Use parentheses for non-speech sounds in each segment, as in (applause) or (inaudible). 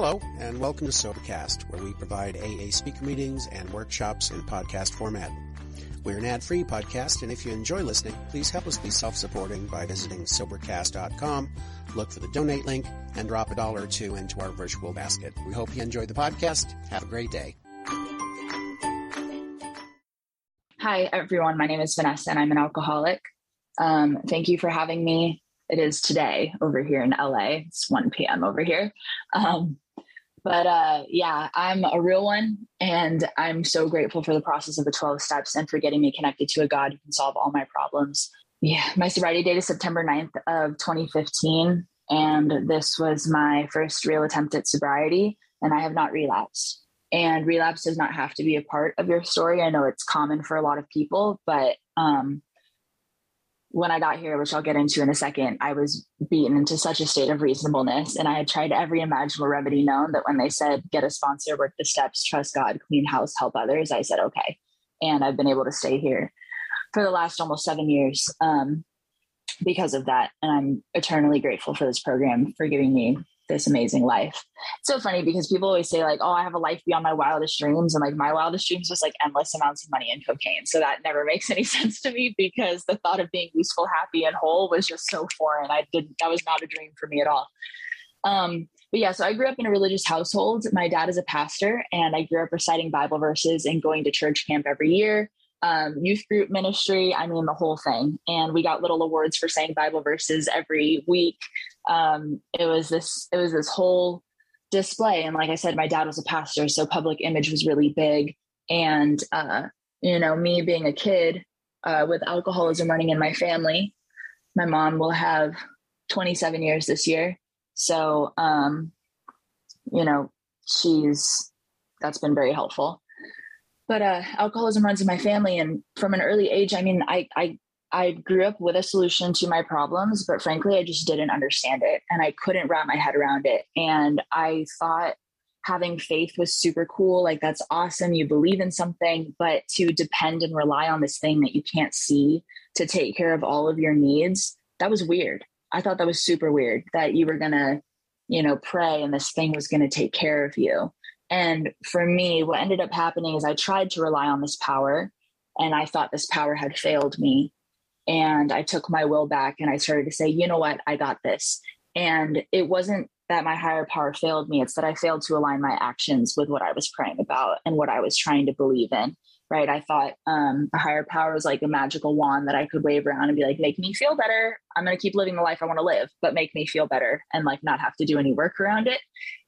Hello, and welcome to Sobercast, where we provide AA speaker meetings and workshops in podcast format. We're an ad-free podcast, and if you enjoy listening, please help us be self-supporting by visiting Sobercast.com, look for the donate link, and drop a dollar or two into our virtual basket. We hope you enjoy the podcast. Have a great day. Hi, everyone. My name is Vanessa, and I'm an alcoholic. Um, thank you for having me. It is today over here in LA. It's 1 p.m. over here. Um, but uh, yeah, I'm a real one. And I'm so grateful for the process of the 12 steps and for getting me connected to a God who can solve all my problems. Yeah, my sobriety date is September 9th of 2015. And this was my first real attempt at sobriety. And I have not relapsed. And relapse does not have to be a part of your story. I know it's common for a lot of people, but um, when I got here, which I'll get into in a second, I was beaten into such a state of reasonableness. And I had tried every imaginable remedy known that when they said, get a sponsor, work the steps, trust God, clean house, help others, I said, okay. And I've been able to stay here for the last almost seven years um, because of that. And I'm eternally grateful for this program for giving me this amazing life. It's so funny because people always say like, "Oh, I have a life beyond my wildest dreams," and like my wildest dreams was like endless amounts of money and cocaine. So that never (laughs) makes any sense to me because the thought of being useful, happy, and whole was just so foreign. I didn't. that was not a dream for me at all. Um, but yeah, so I grew up in a religious household. My dad is a pastor, and I grew up reciting Bible verses and going to church camp every year. Um, youth group ministry, I mean, the whole thing. And we got little awards for saying Bible verses every week um, it was this it was this whole display. And like i said my dad was a pastor so public image was really big. And uh, you know me being a kid uh, with alcoholism running in my family my mom will have 27 years this year. So um, you know she's that's been very helpful. But uh, alcoholism runs in my family. And from an early age i mean i i I grew up with a solution to my problems, but frankly, I just didn't understand it and I couldn't wrap my head around it. And I thought having faith was super cool. Like, that's awesome. You believe in something, but to depend and rely on this thing that you can't see to take care of all of your needs, that was weird. I thought that was super weird that you were going to, you know, pray and this thing was going to take care of you. And for me, what ended up happening is I tried to rely on this power and I thought this power had failed me and I took my will back and I started to say, you know what, I got this. And it wasn't that my higher power failed me, it's that I failed to align my actions with what I was praying about and what I was trying to believe in. Right. I thought um, a higher power was like a magical wand that I could wave around and be like, make me feel better. I'm going to keep living the life I want to live, but make me feel better and like not have to do any work around it.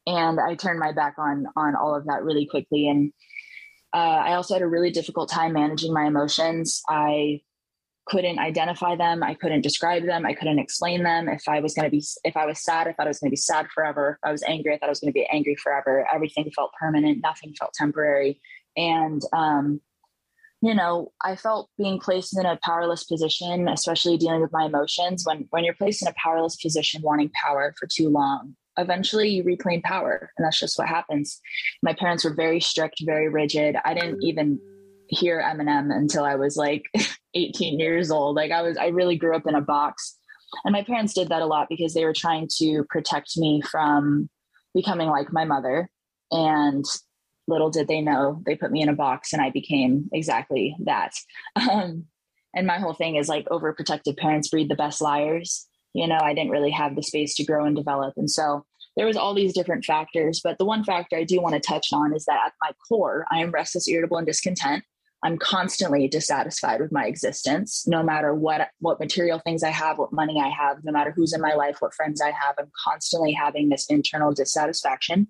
And I turned my back on on all of that really quickly. And uh, I also had a really difficult time managing my emotions. I couldn't identify them i couldn't describe them i couldn't explain them. If i was going to be if i was sad i thought i was going to be sad forever. If i was angry i thought i was going to be angry forever. Everything felt permanent nothing felt temporary. And um, you know i felt being placed in a powerless position especially dealing with my emotions. When when you're placed in a powerless position wanting power for too long eventually you reclaim power and that's just what happens. My parents were very strict very rigid. I didn't even hear Eminem until I was like (laughs) 18 years old. Like I was, I really grew up in a box. And my parents did that a lot because they were trying to protect me from becoming like my mother. And little did they know, they put me in a box and I became exactly that. (laughs) Um, and my whole thing is like overprotected parents breed the best liars. You know, I didn't really have the space to grow and develop. And so there was all these different factors. But the one factor I do want to touch on is that at my core, I am restless, irritable, and discontent. I'm constantly dissatisfied with my existence, no matter what what material things I have, what money I have, no matter who's in my life, what friends I have. I'm constantly having this internal dissatisfaction,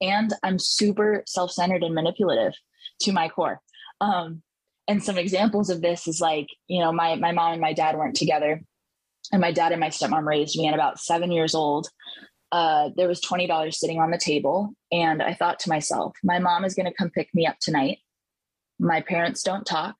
and I'm super self-centered and manipulative to my core. Um, and some examples of this is like, you know, my my mom and my dad weren't together, and my dad and my stepmom raised me. And about seven years old, uh, there was twenty dollars sitting on the table, and I thought to myself, my mom is going to come pick me up tonight my parents don't talk.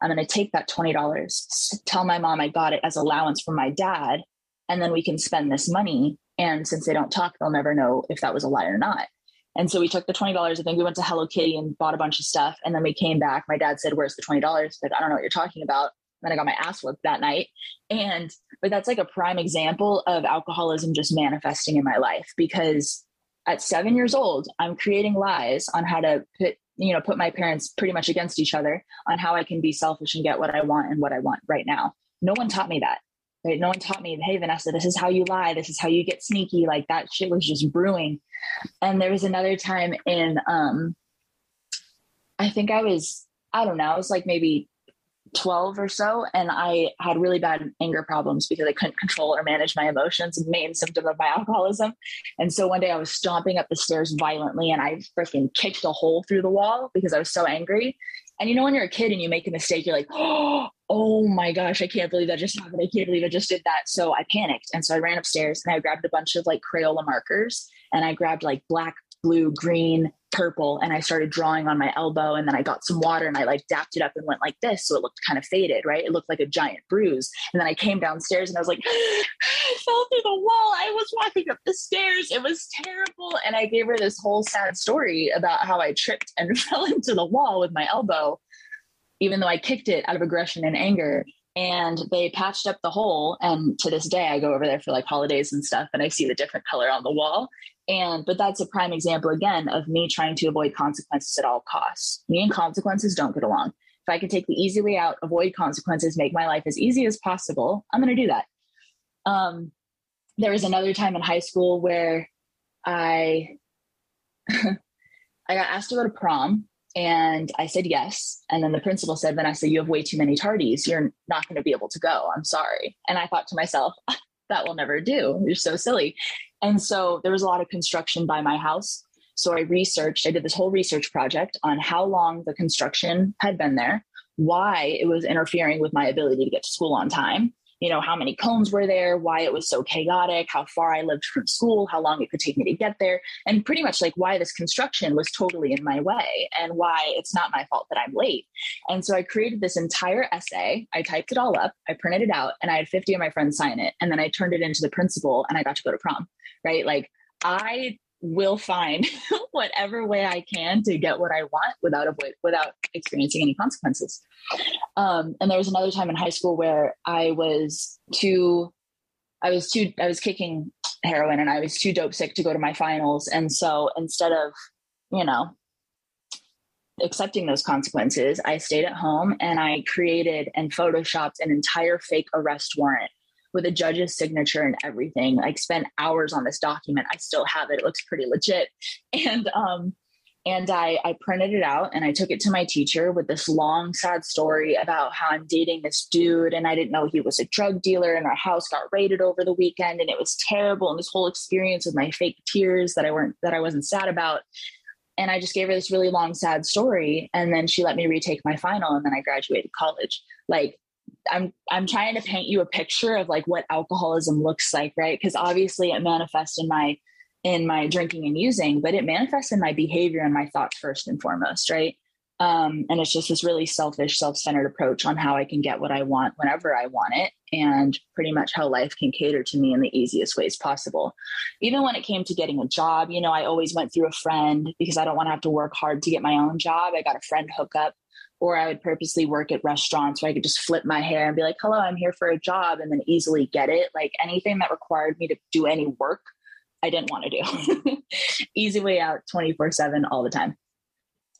I'm going to take that $20, tell my mom I got it as allowance from my dad, and then we can spend this money. And since they don't talk, they'll never know if that was a lie or not. And so we took the $20. I think we went to Hello Kitty and bought a bunch of stuff. And then we came back. My dad said, Where's the $20? Like, I don't know what you're talking about. Then I got my ass whipped that night. And, but that's like a prime example of alcoholism just manifesting in my life because at seven years old, I'm creating lies on how to put, you know, put my parents pretty much against each other on how I can be selfish and get what I want and what I want right now. No one taught me that. Right? No one taught me, hey, Vanessa, this is how you lie. This is how you get sneaky. Like that shit was just brewing. And there was another time in, um, I think I was, I don't know, I was like maybe 12 or so and i had really bad anger problems because i couldn't control or manage my emotions main symptom of my alcoholism. And so one day i was stomping up the stairs violently and i freaking kicked a hole through the wall because i was so angry. And you know when you're a kid and you make a mistake you're like (gasps) oh, my gosh i can't believe that just happened. I can't believe i just did that. So i panicked and so i ran upstairs and i grabbed a bunch of like crayola markers and i grabbed like black blue green purple and I started drawing on my elbow and then I got some water and I like dapped it up and went like this so it looked kind of faded right? It looked like a giant bruise. And then I came downstairs and I was like (gasps) I fell through the wall. I was walking up the stairs. It was terrible. And I gave her this whole sad story about how I tripped and (laughs) fell into the wall with my elbow even though I kicked it out of aggression and anger. And they patched up the hole and to this day i go over there for like holidays and stuff and i see the different color on the wall and but that's a prime example again of me trying to avoid consequences at all costs me and consequences don't get along if i can take the easy way out avoid consequences make my life as easy as possible i'm going to do that um, there was another time in high school where i (laughs) i got asked to go to prom and I said yes. And then the principal said, Vanessa, you have way too many tardies. You're not going to be able to go. I'm sorry. And I thought to myself, (laughs) that will never do. You're so silly. And so there was a lot of construction by my house. So I researched, I did this whole research project on how long the construction had been there, why it was interfering with my ability to get to school on time, you know, how many cones were there, why it was so chaotic, how far I lived from school, how long it could take me to get there, and pretty much like why this construction was totally in my way and why it's not my fault that I'm late. And so I created this entire essay. I typed it all up, I printed it out, and I had 50 of my friends sign it. And then I turned it into the principal and I got to go to prom, right? Like I will find (laughs) whatever way I can to get what I want without avoid without experiencing any consequences. Um, and there was another time in high school where I was too, I was too, I was kicking heroin and I was too dope sick to go to my finals. And so instead of, you know, accepting those consequences, I stayed at home and I created and photoshopped an entire fake arrest warrant with a judge's signature and everything. Like spent hours on this document. I still have it. It looks pretty legit. (laughs) And um and I, I printed it out and I took it to my teacher with this long, sad story about how I'm dating this dude and I didn't know he was a drug dealer and our house got raided over the weekend and it was terrible. And this whole experience with my fake tears that I weren't that I wasn't sad about. And I just gave her this really long, sad story. And then she let me retake my final and then I graduated college. Like I'm I'm trying to paint you a picture of like what alcoholism looks like, right? Because obviously it manifests in my in my drinking and using, but it manifests in my behavior and my thoughts first and foremost, right? Um, and it's just this really selfish, self-centered approach on how I can get what I want whenever I want it, and pretty much how life can cater to me in the easiest ways possible. Even when it came to getting a job, you know, I always went through a friend because I don't want to have to work hard to get my own job. I got a friend hookup or I would purposely work at restaurants where I could just flip my hair and be like, hello, I'm here for a job and then easily get it. Like anything that required me to do any work, I didn't want to do. (laughs) Easy way out 24 7 all the time.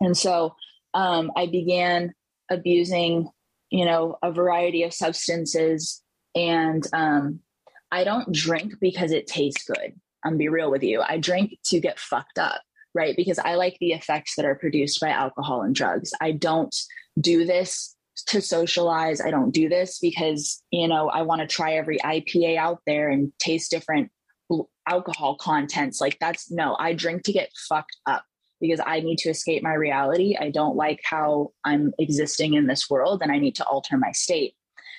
And so um, I began abusing, you know, a variety of substances. And um, I don't drink because it tastes good. I'm be real with you. I drink to get fucked up right? Because I like the effects that are produced by alcohol and drugs. I don't do this to socialize. I don't do this because, you know, I want to try every IPA out there and taste different alcohol contents. Like that's no, I drink to get fucked up because I need to escape my reality. I don't like how I'm existing in this world and I need to alter my state.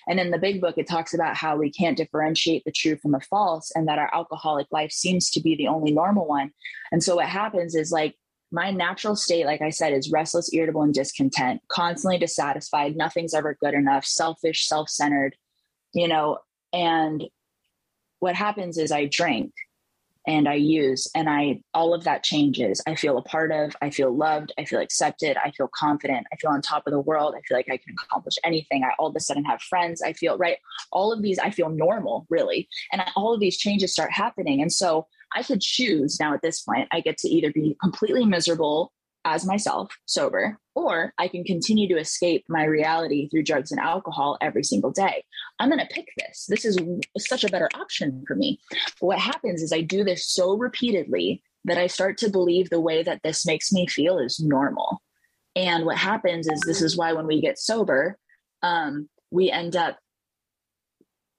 And in the big book, it talks about how we can't differentiate the true from the false and that our alcoholic life seems to be the only normal one. And so what happens is like my natural state, like I said, is restless, irritable, and discontent, constantly dissatisfied. Nothing's ever good enough, selfish, self centered, you know. And what happens is I drink and I use and I all of that changes. I feel a part of, I feel loved, I feel accepted, I feel confident, I feel on top of the world, I feel like I can accomplish anything. I all of a sudden have friends, I feel right. All of these I feel normal, really. And all of these changes start happening. And so I could choose now at this point, I get to either be completely miserable as myself, sober, or I can continue to escape my reality through drugs and alcohol every single day. I'm going to pick this. This is such a better option for me. But what happens is I do this so repeatedly that I start to believe the way that this makes me feel is normal. And what happens is this is why when we get sober, um, we end up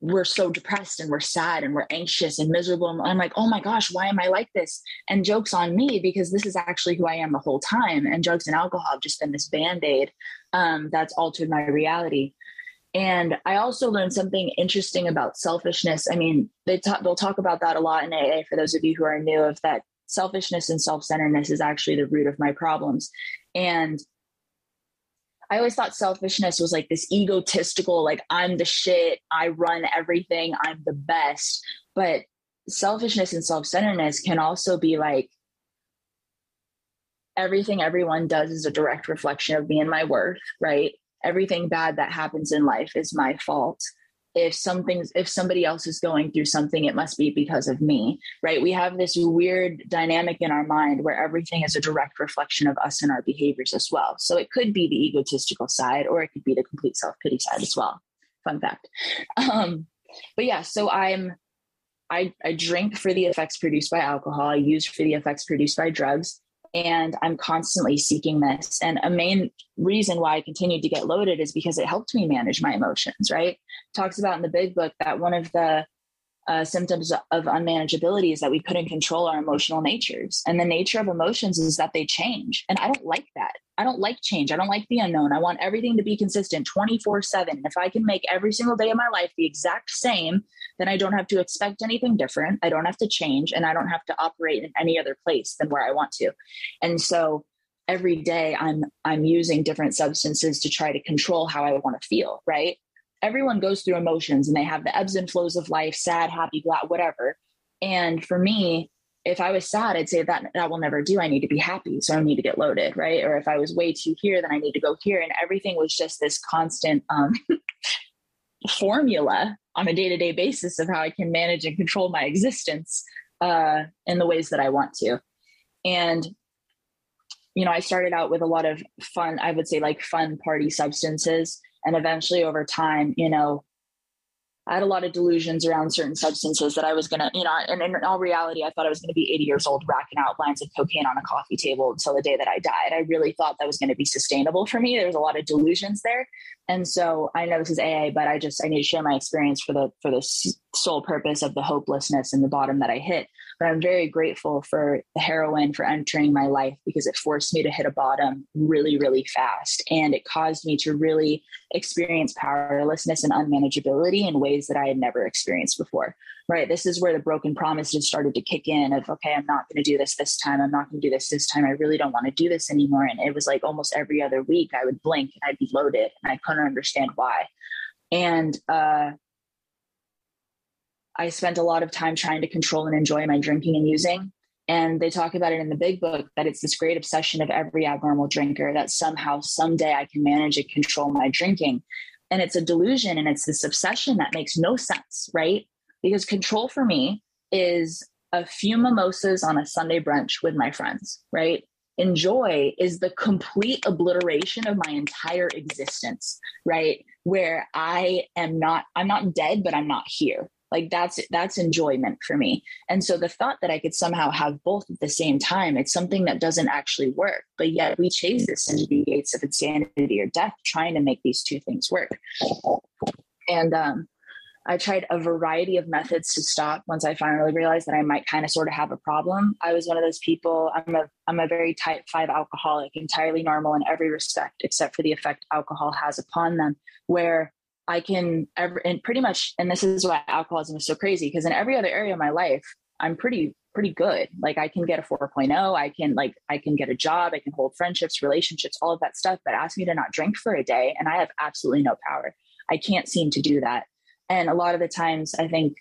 we're so depressed and we're sad and we're anxious and miserable. And I'm like, oh my gosh, why am I like this? And jokes on me because this is actually who I am the whole time. And drugs and alcohol have just been this band aid um, that's altered my reality. And I also learned something interesting about selfishness. I mean, they talk, they'll talk about that a lot in AA for those of you who are new of that selfishness and self-centeredness is actually the root of my problems. And I always thought selfishness was like this egotistical, like I'm the shit, I run everything, I'm the best. But selfishness and self centeredness can also be like everything everyone does is a direct reflection of me and my worth, right? Everything bad that happens in life is my fault if something's if somebody else is going through something it must be because of me right? We have this weird dynamic in our mind where everything is a direct reflection of us and our behaviors as well. So it could be the egotistical side or it could be the complete self-pity side as well. Fun fact. Um but yeah so i'm I, I drink for the effects produced by alcohol. I use for the effects produced by drugs and I'm constantly seeking this. And a main reason why I continued to get loaded is because it helped me manage my emotions, right? Talks about in the big book that one of the uh, symptoms of unmanageability is that we couldn't control our emotional natures. And the nature of emotions is that they change. And I don't like that. I don't like change. I don't like the unknown. I want everything to be consistent 24 7. If I can make every single day of my life the exact same, then I don't have to expect anything different. I don't have to change and I don't have to operate in any other place than where I want to. And so every day I'm I'm using different substances to try to control how I want to feel, right? Everyone goes through emotions and they have the ebbs and flows of life, sad, happy, glad, whatever. And for me, if I was sad, I'd say that that will never do. I need to be happy. So I need to get loaded, right? Or if I was way too here, then I need to go here. And everything was just this constant um, (laughs) formula on a day to day basis of how I can manage and control my existence uh, in the ways that I want to. And, you know, I started out with a lot of fun, I would say like fun party substances. And eventually over time, you know, I had a lot of delusions around certain substances that I was going to, you know, and in all reality, I thought I was going to be 80 years old racking out lines of cocaine on a coffee table until the day that I died. I really thought that was going to be sustainable for me. There was a lot of delusions there. And so I know this is AA, but I just, I need to share my experience for the, for the sole purpose of the hopelessness and the bottom that I hit. But I'm very grateful for the heroin for entering my life because it forced me to hit a bottom really, really fast. And it caused me to really experience powerlessness and unmanageability in ways that I had never experienced before. Right. This is where the broken promises started to kick in of, okay, I'm not going to do this this time. I'm not going to do this this time. I really don't want to do this anymore. And it was like almost every other week I would blink and I'd be loaded and I couldn't understand why. And, uh, I spent a lot of time trying to control and enjoy my drinking and using. And they talk about it in the big book that it's this great obsession of every abnormal drinker that somehow, someday I can manage and control my drinking. And it's a delusion and it's this obsession that makes no sense, right? Because control for me is a few mimosas on a Sunday brunch with my friends, right? Enjoy is the complete obliteration of my entire existence, right? Where I am not, I'm not dead, but I'm not here, like that's that's enjoyment for me and so the thought that i could somehow have both at the same time it's something that doesn't actually work but yet we chase this into the gates of insanity or death trying to make these two things work and um, I tried a variety of methods to stop once I finally realized that I might kind of sort of have a problem. I was one of those people, I'm a I'm a very type 5 alcoholic, entirely normal in every respect except for the effect alcohol has upon them where I can ever and pretty much and this is why alcoholism is so crazy because in every other area of my life I'm pretty pretty good. Like I can get a 4.0, I can like I can get a job, I can hold friendships, relationships, all of that stuff, but ask me to not drink for a day and I have absolutely no power. I can't seem to do that. And a lot of the times I think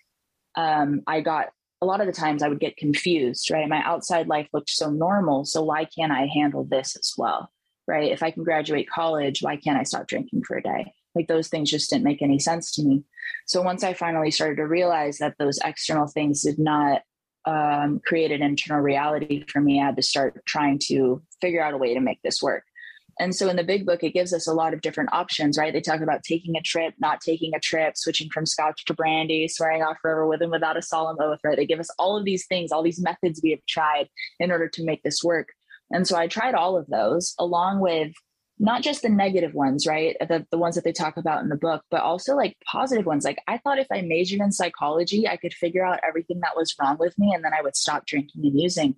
um, I got a lot of the times I would get confused, right? My outside life looked so normal, so why can't I handle this as well? Right? If I can graduate college, why can't I stop drinking for a day? Like those things just didn't make any sense to me. So once I finally started to realize that those external things did not um, create an internal reality for me. I had to start trying to figure out a way to make this work. And so in the big book, it gives us a lot of different options, right? They talk about taking a trip, not taking a trip, switching from scotch to brandy, swearing off forever with and without a solemn oath, right? They give us all of these things, all these methods we have tried in order to make this work. And so I tried all of those along with not just the negative ones, right? The, the ones that they talk about in the book, but also like positive ones. Like I thought if I majored in psychology, I could figure out everything that was wrong with me and then I would stop drinking and using.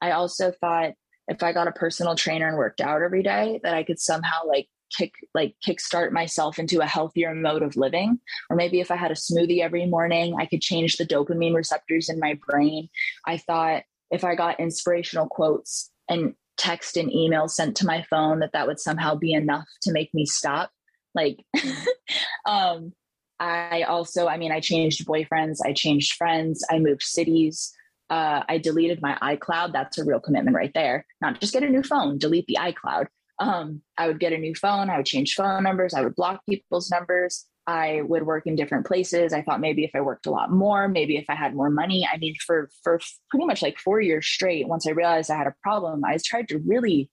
I also thought if I got a personal trainer and worked out every day, that I could somehow like kick like kickstart myself into a healthier mode of living. Or maybe if I had a smoothie every morning, I could change the dopamine receptors in my brain. I thought if I got inspirational quotes and text and email sent to my phone that that would somehow be enough to make me stop like (laughs) um i also i mean i changed boyfriends i changed friends i moved cities uh, I deleted my iCloud. That's a real commitment right there. Not just get a new phone, delete the iCloud. Um, I would get a new phone. I would change phone numbers. I would block people's numbers. I would work in different places. I thought maybe if I worked a lot more, maybe if I had more money. I mean, for for pretty much like four years straight, once I realized I had a problem, I tried to really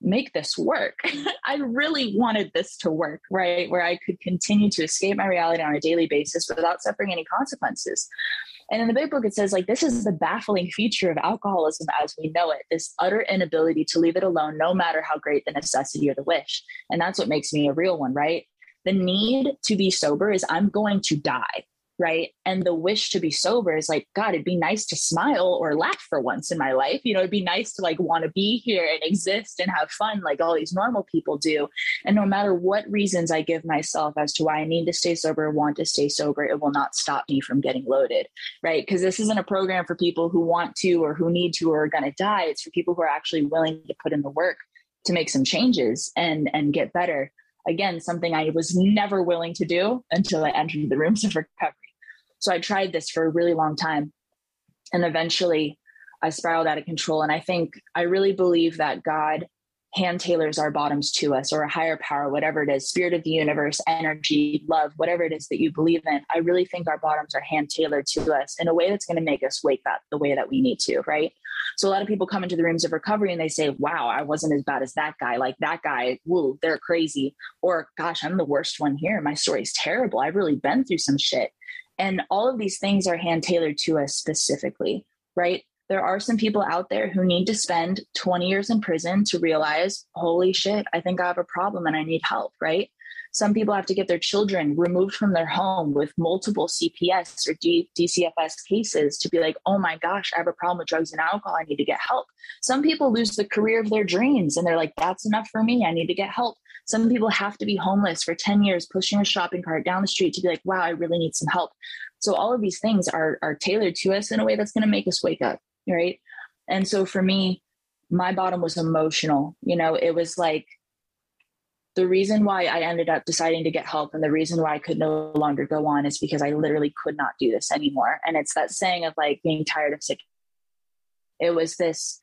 make this work. (laughs) I really wanted this to work, right? Where I could continue to escape my reality on a daily basis without suffering any consequences. And in the big book, it says, like, this is the baffling feature of alcoholism as we know it this utter inability to leave it alone, no matter how great the necessity or the wish. And that's what makes me a real one, right? The need to be sober is I'm going to die right? And the wish to be sober is like god it'd be nice to smile or laugh for once in my life. You know it'd be nice to like want to be here and exist and have fun like all these normal people do. And no matter what reasons i give myself as to why i need to stay sober want to stay sober it will not stop me from getting loaded right? Because this isn't a program for people who want to or who need to or are going to die. It's for people who are actually willing to put in the work to make some changes and and get better again something i was never willing to do until i entered the rooms of recovery so I tried this for a really long time. And eventually I spiraled out of control. And I think I really believe that God hand tailors our bottoms to us or a higher power, whatever it is, spirit of the universe, energy, love, whatever it is that you believe in. I really think our bottoms are hand tailored to us in a way that's going to make us wake up the way that we need to, right? So a lot of people come into the rooms of recovery and they say, wow, I wasn't as bad as that guy. Like that guy, woo, they're crazy. Or gosh, I'm the worst one here. My story's terrible. I've really been through some shit. And all of these things are hand tailored to us specifically, right? There are some people out there who need to spend 20 years in prison to realize, holy shit, I think I have a problem and I need help, right? Some people have to get their children removed from their home with multiple CPS or D- DCFS cases to be like, oh my gosh, I have a problem with drugs and alcohol. I need to get help. Some people lose the career of their dreams and they're like, that's enough for me. I need to get help. Some people have to be homeless for 10 years, pushing a shopping cart down the street to be like, wow, I really need some help. So all of these things are, are tailored to us in a way that's going to make us wake up. Right. And so for me, my bottom was emotional. You know, it was like the reason why I ended up deciding to get help and the reason why I could no longer go on is because I literally could not do this anymore. And it's that saying of like being tired of sick. It was this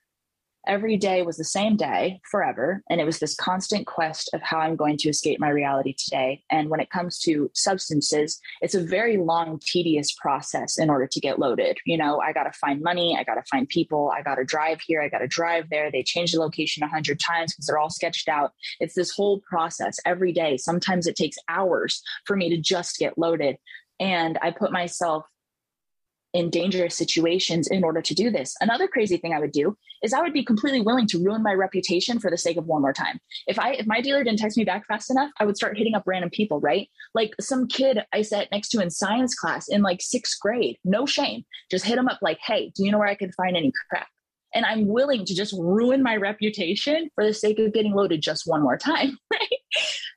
every day was the same day forever. And it was this constant quest of how I'm going to escape my reality today. And when it comes to substances, it's a very long, tedious process in order to get loaded. You know, I got to find money, I got to find people, I got to drive here, I got to drive there. They change the location a hundred times because they're all sketched out. It's this whole process every day. Sometimes it takes hours for me to just get loaded. And I put myself in dangerous situations in order to do this. Another crazy thing I would do is I would be completely willing to ruin my reputation for the sake of one more time. If I if my dealer didn't text me back fast enough, I would start hitting up random people, right? Like some kid I sat next to in science class in like 6th grade. No shame. Just hit him up like, "Hey, do you know where I can find any crack?" And I'm willing to just ruin my reputation for the sake of getting loaded just one more time, (laughs) right?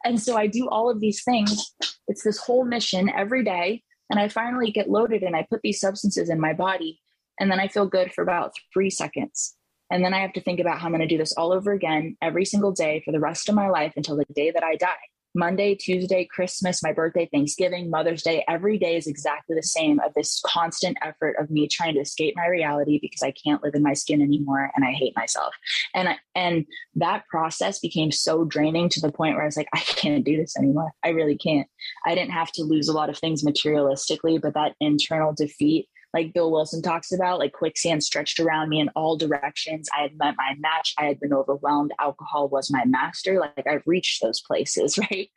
And so I do all of these things. It's this whole mission every day and I finally get loaded and I put these substances in my body. And then I feel good for about three seconds. And then I have to think about how I'm going to do this all over again every single day for the rest of my life until the day that I die. Monday, Tuesday, Christmas, my birthday, Thanksgiving, Mother's Day, every day is exactly the same of this constant effort of me trying to escape my reality because I can't live in my skin anymore and I hate myself. And I, and that process became so draining to the point where I was like, I can't do this anymore. I really can't. I didn't have to lose a lot of things materialistically, but that internal defeat like Bill Wilson talks about, like quicksand stretched around me in all directions. I had met my match. I had been overwhelmed. Alcohol was my master. Like I've reached those places, (laughs) right?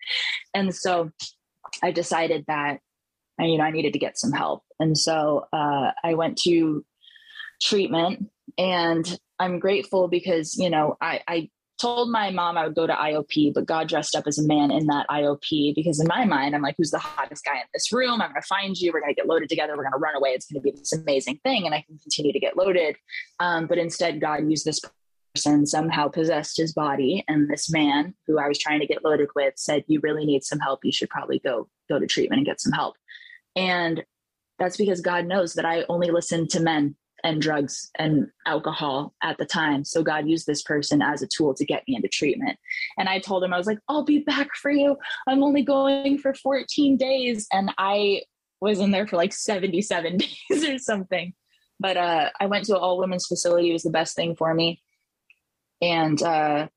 And so I decided that, you know, I needed to get some help. And so uh, I went to treatment and I'm grateful because, you know, I, I told my mom I would go to IOP, but God dressed up as a man in that IOP because in my mind, I'm like, who's the hottest guy in this room? I'm going to find you. We're going to get loaded together. We're going to run away. It's going to be this amazing thing. And I can continue to get loaded. Um, but instead, God used this person somehow possessed his body. And this man who I was trying to get loaded with said, you really need some help. You should probably go, go to treatment and get some help. And that's because God knows that I only listen to men and drugs and alcohol at the time. So God used this person as a tool to get me into treatment. And I told him, I was like, I'll be back for you. I'm only going for 14 days. And I was in there for like 77 (laughs) days or something. But uh, I went to an all women's facility. It was the best thing for me. And uh,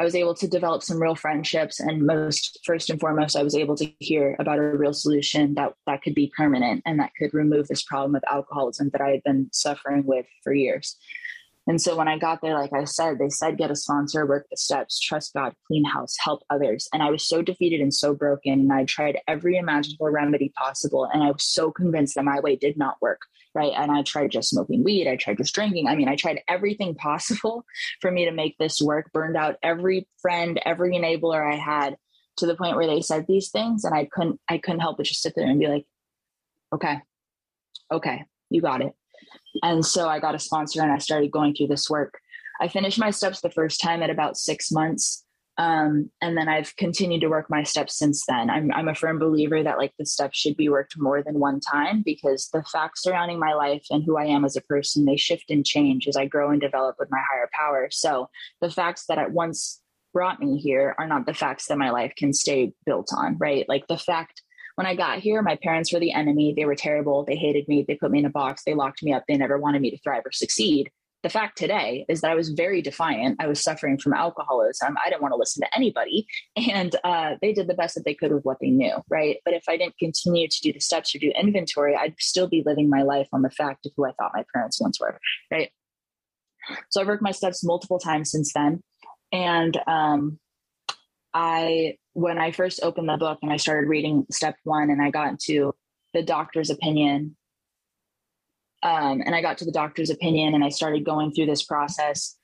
I was able to develop some real friendships. And most, first and foremost, I was able to hear about a real solution that, that could be permanent and that could remove this problem of alcoholism that I had been suffering with for years. And so when I got there, like I said, they said get a sponsor, work the steps, trust God, clean house, help others. And I was so defeated and so broken. And I tried every imaginable remedy possible. And I was so convinced that my way did not work right? And I tried just smoking weed, I tried just drinking. I mean, I tried everything (laughs) possible for me to make this work, burned out every friend, every enabler I had to the point where they said these things and I couldn't I couldn't help but just sit there and be like, okay, okay, you got it. And so I got a sponsor and I started going through this work. I finished my steps the first time at about six months. Um, and then I've continued to work my steps since then. I'm, I'm a firm believer that like the steps should be worked more than one time because the facts surrounding my life and who I am as a person, they shift and change as I grow and develop with my higher power. So the facts that at once brought me here are not the facts that my life can stay built on, right? Like the fact when I got here, my parents were the enemy. They were terrible. They hated me. They put me in a box. They locked me up. They never wanted me to thrive or succeed the fact today is that I was very defiant. I was suffering from alcoholism. I didn't want to listen to anybody. (laughs) And uh, they did the best that they could with what they knew, right? But if I didn't continue to do the steps or do inventory, I'd still be living my life on the fact of who I thought my parents once were, right? So I've worked my steps multiple times since then. And um, I, when I first opened the book and I started reading step one and I got into the doctor's opinion um, and I got to the doctor's opinion and I started going through this process.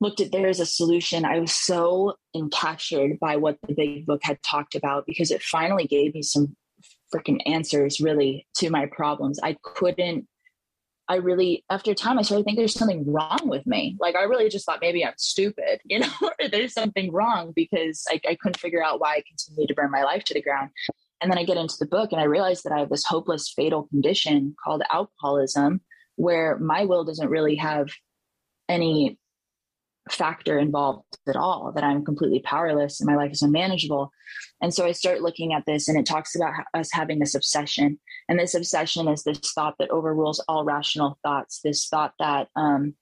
Looked at there as a solution. I was so encaptured by what the big book had talked about because it finally gave me some freaking answers really to my problems. I couldn't, I really, after time, I started thinking there's something wrong with me. Like I really just thought maybe I'm stupid, (laughs) you know, or there's something wrong because I, I couldn't figure out why I continued to burn my life to the ground. And then I get into the book and I realize that I have this hopeless, fatal condition called alcoholism, where my will doesn't really have any factor involved at all, that I'm completely powerless and my life is unmanageable. And so I start looking at this and it talks about us having this obsession. And this obsession is this thought that overrules all rational thoughts, this thought that, um,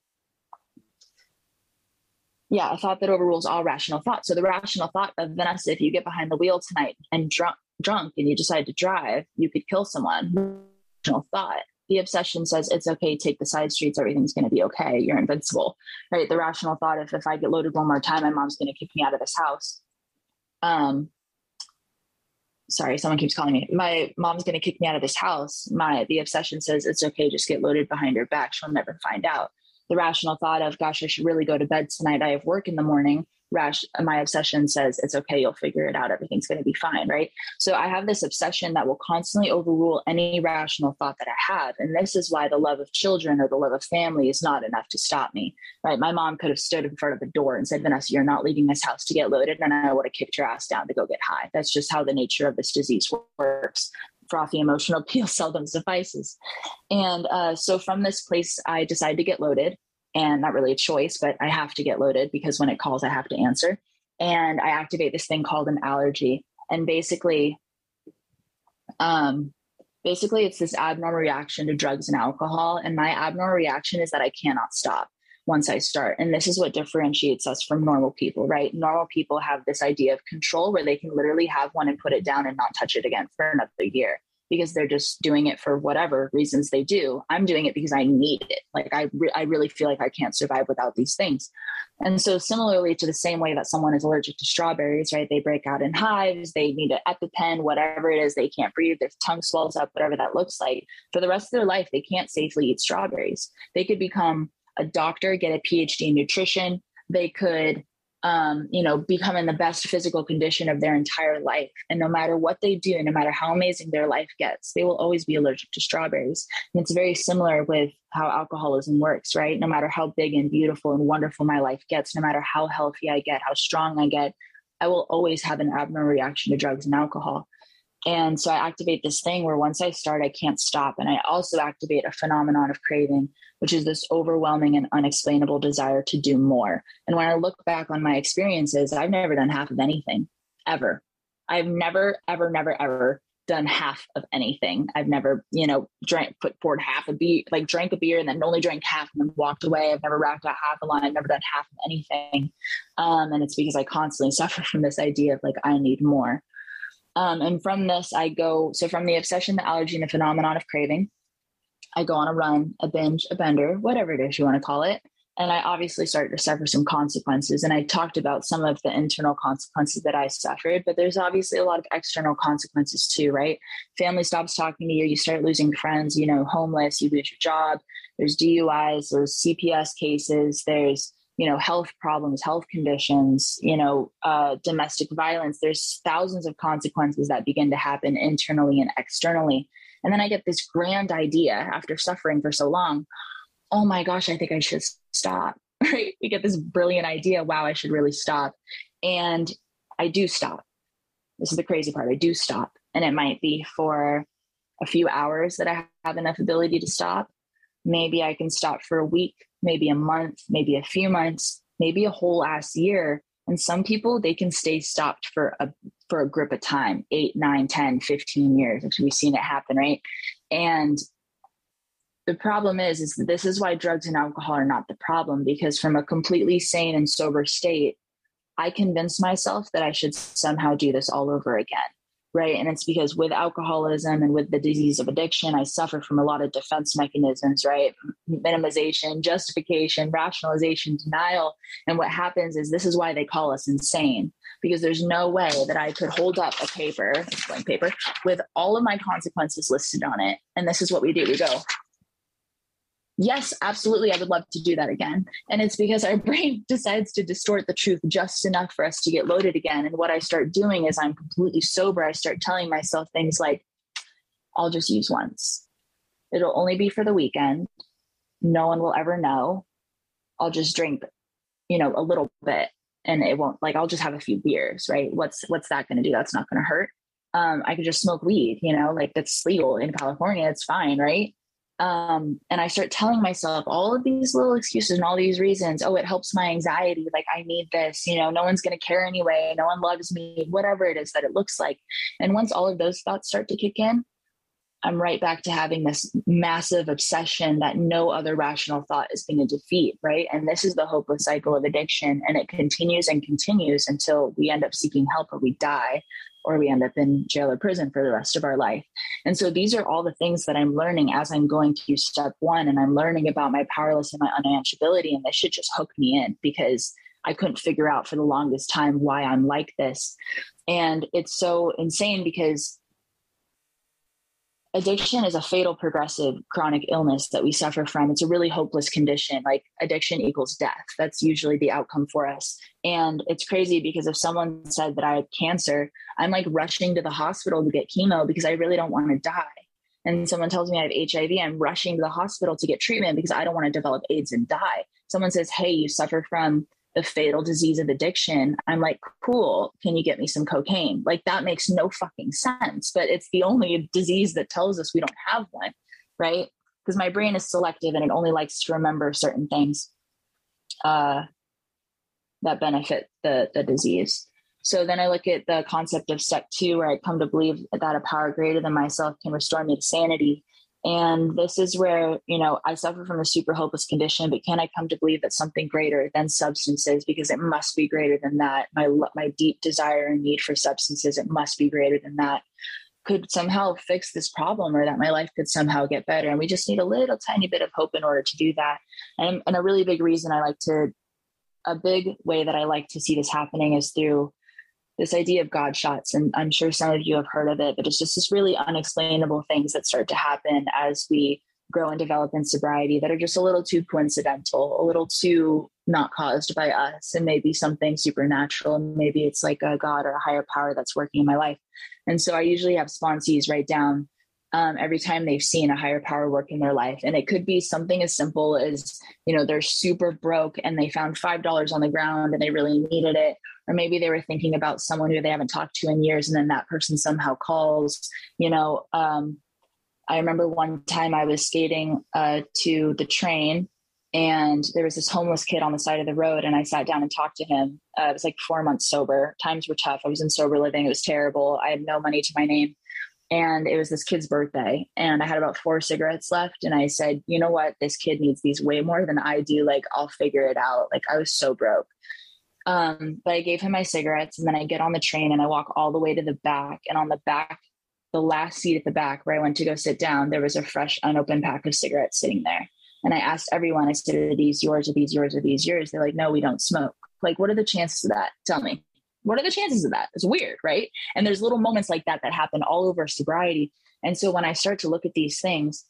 yeah, a thought that overrules all rational thought. So the rational thought of Vanessa, if you get behind the wheel tonight and drunk, drunk and you decide to drive, you could kill someone. Thought. The obsession says it's okay, take the side streets, everything's going to be okay, you're invincible, right? The rational thought if if I get loaded one more time, my mom's going to kick me out of this house. Um, sorry, someone keeps calling me. My mom's going to kick me out of this house. My the obsession says it's okay, just get loaded behind her back. She'll never find out. The rational thought of, gosh, I should really go to bed tonight. I have work in the morning. Rash my obsession says it's okay you'll figure it out. Everything's going to be fine right? So i have this obsession that will constantly overrule any rational thought that i have and this is why the love of children or the love of family is not enough to stop me right? My mom could have stood in front of the door and said vanessa you're not leaving this house to get loaded and i would have kicked your ass down to go get high. That's just how the nature of this disease works frothy emotional (laughs) appeal seldom suffices and uh, so from this place i decided to get loaded and not really a choice, but I have to get loaded because when it calls, I have to answer. And I activate this thing called an allergy. And basically, um, basically it's this abnormal reaction to drugs and alcohol. And my abnormal reaction is that I cannot stop once I start. And this is what differentiates us from normal people, right? Normal people have this idea of control where they can literally have one and put it down and not touch it again for another year. because they're just doing it for whatever reasons they do. I'm doing it because I need it. Like I, re- I really feel like I can't survive without these things. And so, similarly to the same way that someone is allergic to strawberries, right? They break out in hives, they need an EpiPen, whatever it is, they can't breathe, their tongue swells up, whatever that looks like. For the rest of their life, they can't safely eat strawberries. They could become a doctor, get a PhD in nutrition. They could um, you know, become in the best physical condition of their entire life. And no matter what they do, no matter how amazing their life gets, they will always be allergic to strawberries. And it's very similar with how alcoholism works, right? No matter how big and beautiful and wonderful my life gets, no matter how healthy I get, how strong I get, I will always have an abnormal reaction to drugs and alcohol. And so I activate this thing where once I start, I can't stop. And I also activate a phenomenon of craving, which is this overwhelming and unexplainable desire to do more. And when I look back on my experiences, I've never done half of anything ever. I've never, ever, never, ever done half of anything. I've never, you know, drank, put poured half a beer, like drank a beer and then only drank half and then walked away. I've never racked out half a line. I've never done half of anything. Um, and it's because I constantly (laughs) suffer from this idea of like, I need more. Um, and from this, I go, so from the obsession, the allergy, and the phenomenon of craving, I go on a run, a binge, a bender, whatever it is you want to call it. And I obviously started to suffer some consequences. And I talked about some of the internal consequences that I suffered, but there's obviously a lot of external consequences too, right? Family stops talking to you, you start losing friends, you know, homeless, you lose your job, there's DUIs, there's CPS cases, there's you know health problems health conditions you know uh, domestic violence there's thousands of consequences that begin to happen internally and externally and then i get this grand idea after suffering for so long oh my gosh i think i should stop (laughs) right? We get this brilliant idea wow i should really stop. And i do stop. This is the crazy part i do stop. And it might be for a few hours that i have enough ability to stop. Maybe i can stop for a week maybe a month, maybe a few months, maybe a whole ass year. And some people, they can stay stopped for a for a grip of time, eight, nine, 10, 15 years. We've seen it happen, right? And the problem is, is this is why drugs and alcohol are not the problem, because from a completely sane and sober state, I convinced myself that I should somehow do this all over again right? And it's because with alcoholism and with the disease of addiction, I suffer from a lot of defense mechanisms, right? Minimization, justification, rationalization, denial. And what happens is this is why they call us insane because there's no way that I could hold up a paper, blank paper, with all of my consequences listed on it. And this is what we do we go, yes, absolutely, I would love to do that again. And it's because our (laughs) brain decides to distort the truth just enough for us to get loaded again. And what I start doing is I'm completely sober. I start telling myself things like, I'll just use once. It'll only be for the weekend. No one will ever know. I'll just drink, you know, a little bit and it won't like I'll just have a few beers, right? What's what's that gonna do? That's not gonna hurt. Um, I could just smoke weed, you know, like that's legal in California, it's fine, right? Um, and I start telling myself all of these little excuses and all these reasons. Oh, it helps my anxiety. Like, I need this. You know, no one's going to care anyway. No one loves me, whatever it is that it looks like. And once all of those thoughts start to kick in, I'm right back to having this massive obsession that no other rational thought is going to defeat. Right. And this is the hopeless cycle of addiction. And it continues and continues until we end up seeking help or we die or we end up in jail or prison for the rest of our life. And so these are all the things that I'm learning as I'm going through step one and I'm learning about my powerless and my unanswerability. And this should just hook me in because I couldn't figure out for the longest time why I'm like this. And it's so insane because addiction is a fatal progressive chronic illness that we suffer from. It's a really hopeless condition like addiction equals death. That's usually the outcome for us. And it's crazy because if someone said that i had cancer i'm like rushing to the hospital to get chemo because i really don't want to die. And someone tells me i have hiv i'm rushing to the hospital to get treatment because i don't want to develop aids and die. Someone says hey you suffer from the fatal disease of addiction, I'm like, cool, can you get me some cocaine? Like that makes no fucking sense, but it's the only disease that tells us we don't have one, right? Because my brain is selective and it only likes to remember certain things uh, that benefit the, the disease. So then I look at the concept of step two, where I come to believe that a power greater than myself can restore me to sanity. And this is where, you know, I suffer from a super hopeless condition, but can I come to believe that something greater than substances, because it must be greater than that. My, my deep desire and need for substances, it must be greater than that. could somehow fix this problem or that my life could somehow get better. And we just need a little tiny bit of hope in order to do that. And, and a really big reason I like to, a big way that I like to see this happening is through this idea of God shots. And I'm sure some of you have heard of it, but it's just this really unexplainable things that start to happen as we grow and develop in sobriety that are just a little too coincidental, a little too not caused by us, and maybe something supernatural. Maybe it's like a God or a higher power that's working in my life. And so I usually have sponsees write down um, every time they've seen a higher power work in their life. And it could be something as simple as, you know, they're super broke and they found $5 on the ground and they really needed it. Or maybe they were thinking about someone who they haven't talked to in years and then that person somehow calls, you know. Um, I remember one time I was skating uh, to the train and there was this homeless kid on the side of the road and i sat down and talked to him. Uh, it was like four months sober. Times were tough. I was in sober living. It was terrible. I had no money to my name. And it was this kid's birthday and i had about four cigarettes left and i said you know what? This kid needs these way more than i do. Like i'll figure it out. Like i was so broke um, but i gave him my cigarettes and then i get on the train and i walk all the way to the back and on the back the last seat at the back where i went to go sit down there was a fresh unopened pack of cigarettes sitting there. And i asked everyone i said are these yours? Are these yours? Are these yours? They're like no we don't smoke. Like what are the chances of that? Tell me. What are the chances of that? It's weird, right? And there's little moments like that that happen all over sobriety. And so when I start to look at these things,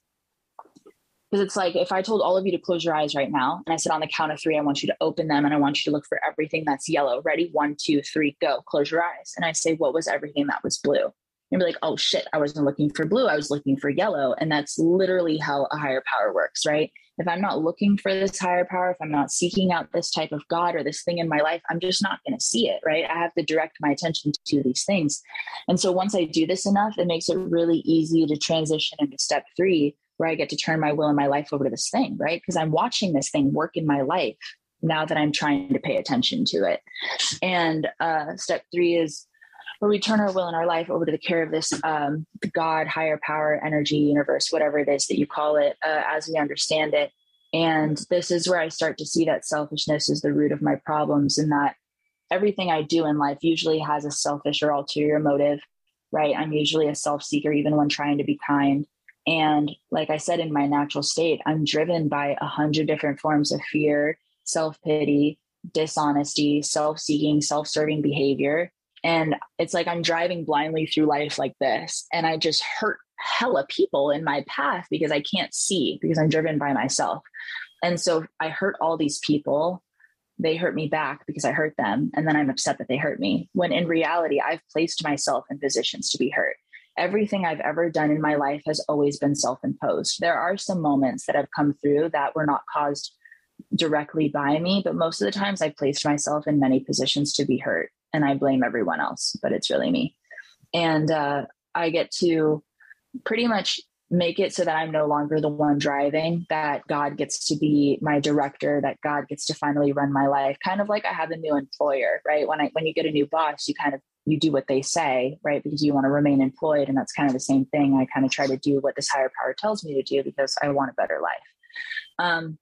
because it's like if I told all of you to close your eyes right now, and I said on the count of three, I want you to open them and I want you to look for everything that's yellow. Ready? One, two, three, go. Close your eyes. And I say, what was everything that was blue? And be like, oh shit, I wasn't looking for blue. I was looking for yellow. And that's literally how a higher power works, right? if I'm not looking for this higher power, if I'm not seeking out this type of God or this thing in my life, I'm just not going to see it, right? I have to direct my attention to these things. And so once I do this enough, it makes it really easy to transition into step three, where I get to turn my will and my life over to this thing, right? Because I'm watching this thing work in my life now that I'm trying to pay attention to it. And uh, step three is where we turn our will and our life over to the care of this um, God, higher power, energy, universe, whatever it is that you call it, uh, as we understand it. And this is where I start to see that selfishness is the root of my problems, and that everything I do in life usually has a selfish or ulterior motive, right? I'm usually a self seeker, even when trying to be kind. And like I said, in my natural state, I'm driven by a hundred different forms of fear, self pity, dishonesty, self seeking, self serving behavior. And it's like I'm driving blindly through life like this. And I just hurt hella people in my path because I can't see because I'm driven by myself. And so I hurt all these people. They hurt me back because I hurt them. And then I'm upset that they hurt me. When in reality, I've placed myself in positions to be hurt. Everything I've ever done in my life has always been self imposed. There are some moments that have come through that were not caused directly by me, but most of the times I placed myself in many positions to be hurt and I blame everyone else, but it's really me. And uh, I get to pretty much make it so that I'm no longer the one driving, that God gets to be my director, that God gets to finally run my life. Kind of like I have a new employer, right? When I when you get a new boss, you kind of you do what they say, right? Because you want to remain employed. And that's kind of the same thing. I kind of try to do what this higher power tells me to do because I want a better life. Um,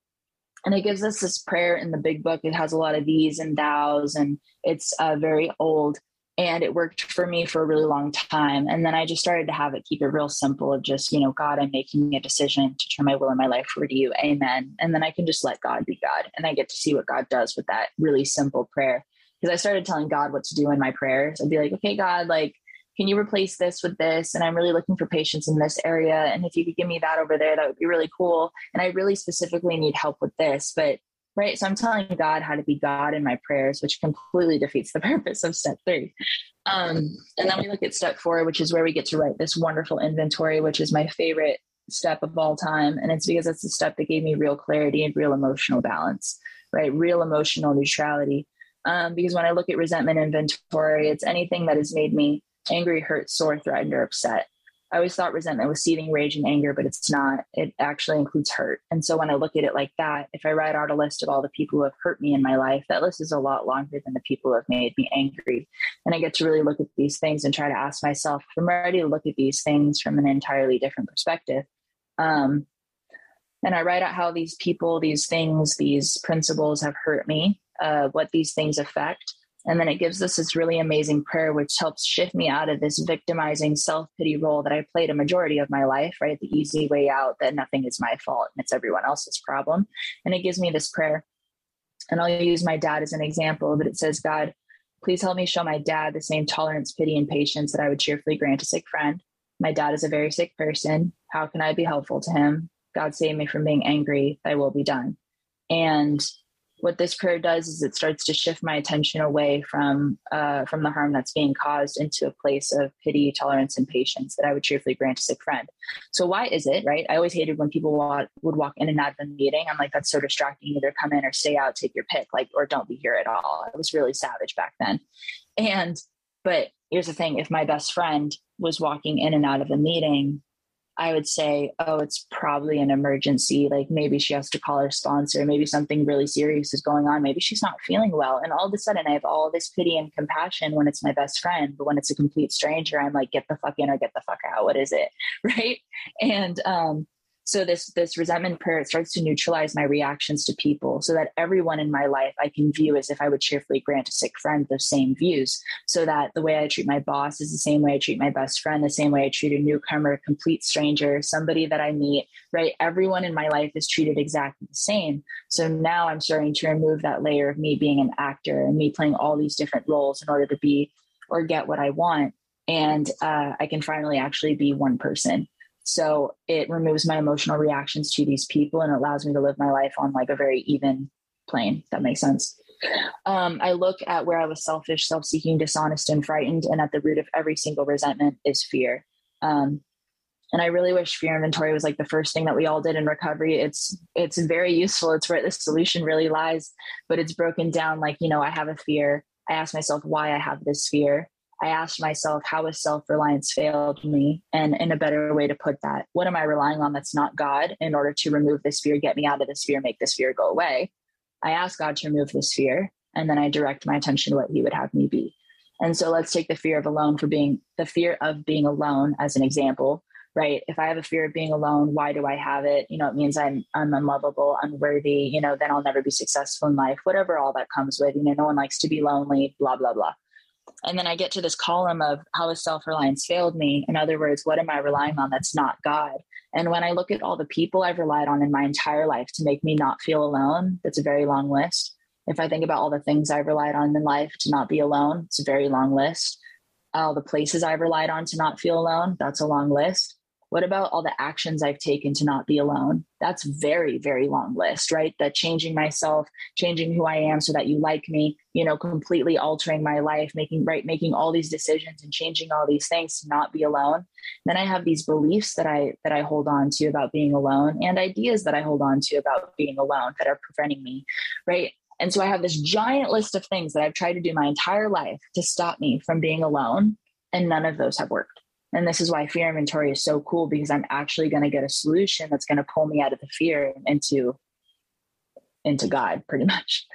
and it gives us this prayer in the big book. It has a lot of these and thous, and it's uh, very old. And it worked for me for a really long time. And then I just started to have it keep it real simple of just, you know, God, I'm making a decision to turn my will and my life over to you. Amen. And then I can just let God be God. And I get to see what God does with that really simple prayer. Because I started telling God what to do in my prayers. I'd be like, okay, God, like, can you replace this with this? And I'm really looking for patience in this area. And if you could give me that over there, that would be really cool. And I really specifically need help with this. But right. So I'm telling God how to be God in my prayers, which completely defeats the (laughs) purpose of step three. Um, and then we look at step four, which is where we get to write this wonderful inventory, which is my favorite step of all time. And it's because it's the step that gave me real clarity and real emotional balance, right? Real emotional neutrality. Um, because when I look at resentment inventory, it's anything that has made me angry, hurt, sore, threatened, or upset. I always thought resentment was seething rage and anger, but it's not. It actually includes hurt. And so when I look at it like that, if I write out a list of all the people who have hurt me in my life, that list is a lot longer than the people who have made me angry. And I get to really look at these things and try to ask myself, I'm ready to look at these things from an entirely different perspective. Um, and I write out how these people, these things, these principles have hurt me, uh, what these things affect, And then it gives us this really amazing prayer, which helps shift me out of this victimizing self pity role that I played a majority of my life, right? The easy way out that nothing is my fault and it's everyone else's problem. And it gives me this prayer. And I'll use my dad as an example, but it says, God, please help me show my dad the same tolerance, pity, and patience that I would cheerfully grant a sick friend. My dad is a very sick person. How can I be helpful to him? God save me from being angry. Thy will be done. And what this prayer does is it starts to shift my attention away from uh, from the harm that's being caused into a place of pity, tolerance, and patience that I would cheerfully grant a sick friend. So why is it right? I always hated when people walk, would walk in and out of the meeting. I'm like, that's so distracting. Either come in or stay out, take your pick, like, or don't be here at all. I was really savage back then. And but here's the thing: if my best friend was walking in and out of a meeting I would say, oh, it's probably an emergency. Like maybe she has to call her sponsor. Maybe something really serious is going on. Maybe she's not feeling well. And all of a sudden, I have all this pity and compassion when it's my best friend. But when it's a complete stranger, I'm like, get the fuck in or get the fuck out. What is it? (laughs) Right. And um, so this this resentment prayer it starts to neutralize my reactions to people so that everyone in my life i can view as if i would cheerfully grant a sick friend those same views. So that the way i treat my boss is the same way i treat my best friend the same way i treat a newcomer a complete stranger somebody that i meet right? Everyone in my life is treated exactly the same. So now i'm starting to remove that layer of me being an actor and me playing all these different roles in order to be or get what i want. And uh, i can finally actually be one person so it removes my emotional reactions to these people and allows me to live my life on like a very even plane. that makes sense. Um, I look at where I was selfish, self seeking, dishonest, and frightened. And at the root of every single resentment is fear. Um, and I really wish fear inventory was like the first thing that we all did in recovery. It's it's very useful. It's where the solution really lies, but it's broken down like, you know, I have a fear. I ask myself why I have this fear. I asked myself, how has self reliance failed me? And in a better way to put that, what am I relying on that's not God in order to remove this fear, get me out of this fear, make this fear go away? I ask God to remove this fear, and then I direct my attention to what He would have me be. And so let's take the fear of alone for being the fear of being alone as an example, right? If I have a fear of being alone, why do I have it? You know, it means I'm I'm unlovable, unworthy, you know, then I'll never be successful in life, whatever all that comes with. You know, no one likes to be lonely, blah, blah, blah. And then I get to this column of how has self reliance failed me? In other words, what am I relying on that's not God? And when I look at all the people I've relied on in my entire life to make me not feel alone, that's a very long list. If I think about all the things I've relied on in life to not be alone, it's a very long list. All the places I've relied on to not feel alone, that's a long list. What about all the actions I've taken to not be alone? That's very, very long list, right? That changing myself, changing who I am so that you like me, you know, completely altering my life, making right, making all these decisions and changing all these things to not be alone. Then I have these beliefs that I that I hold on to about being alone and ideas that I hold on to about being alone that are preventing me, right? And so I have this giant list of things that I've tried to do my entire life to stop me from being alone, and none of those have worked. And this is why fear inventory is so cool because I'm actually going to get a solution that's going to pull me out of the fear into into God, pretty (laughs) much.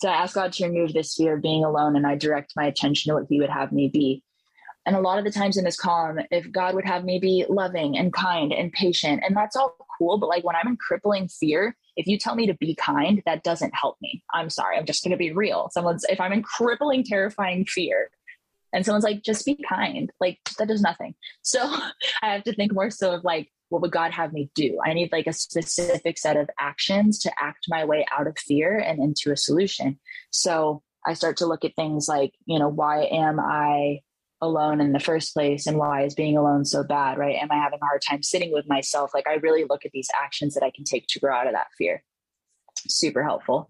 So I ask God to remove this fear of being alone and I direct my attention to what He would have me be. And a lot of the times in this column, if God would have me be loving and kind and patient, and that's all cool, but like when I'm in crippling fear, if you tell me to be kind, that doesn't help me. I'm sorry, I'm just going to be real. Someone's, if I'm in crippling, terrifying fear, and someone's like just be kind. Like that does nothing. So (laughs) i have to think more so of like what would god have me do? I need like a specific set of actions to act my way out of fear and into a solution. So i start to look at things like you know why am i alone in the first place and why is being alone so bad right? Am i having a hard time sitting with myself? Like i really look at these actions that i can take to grow out of that fear. Super helpful.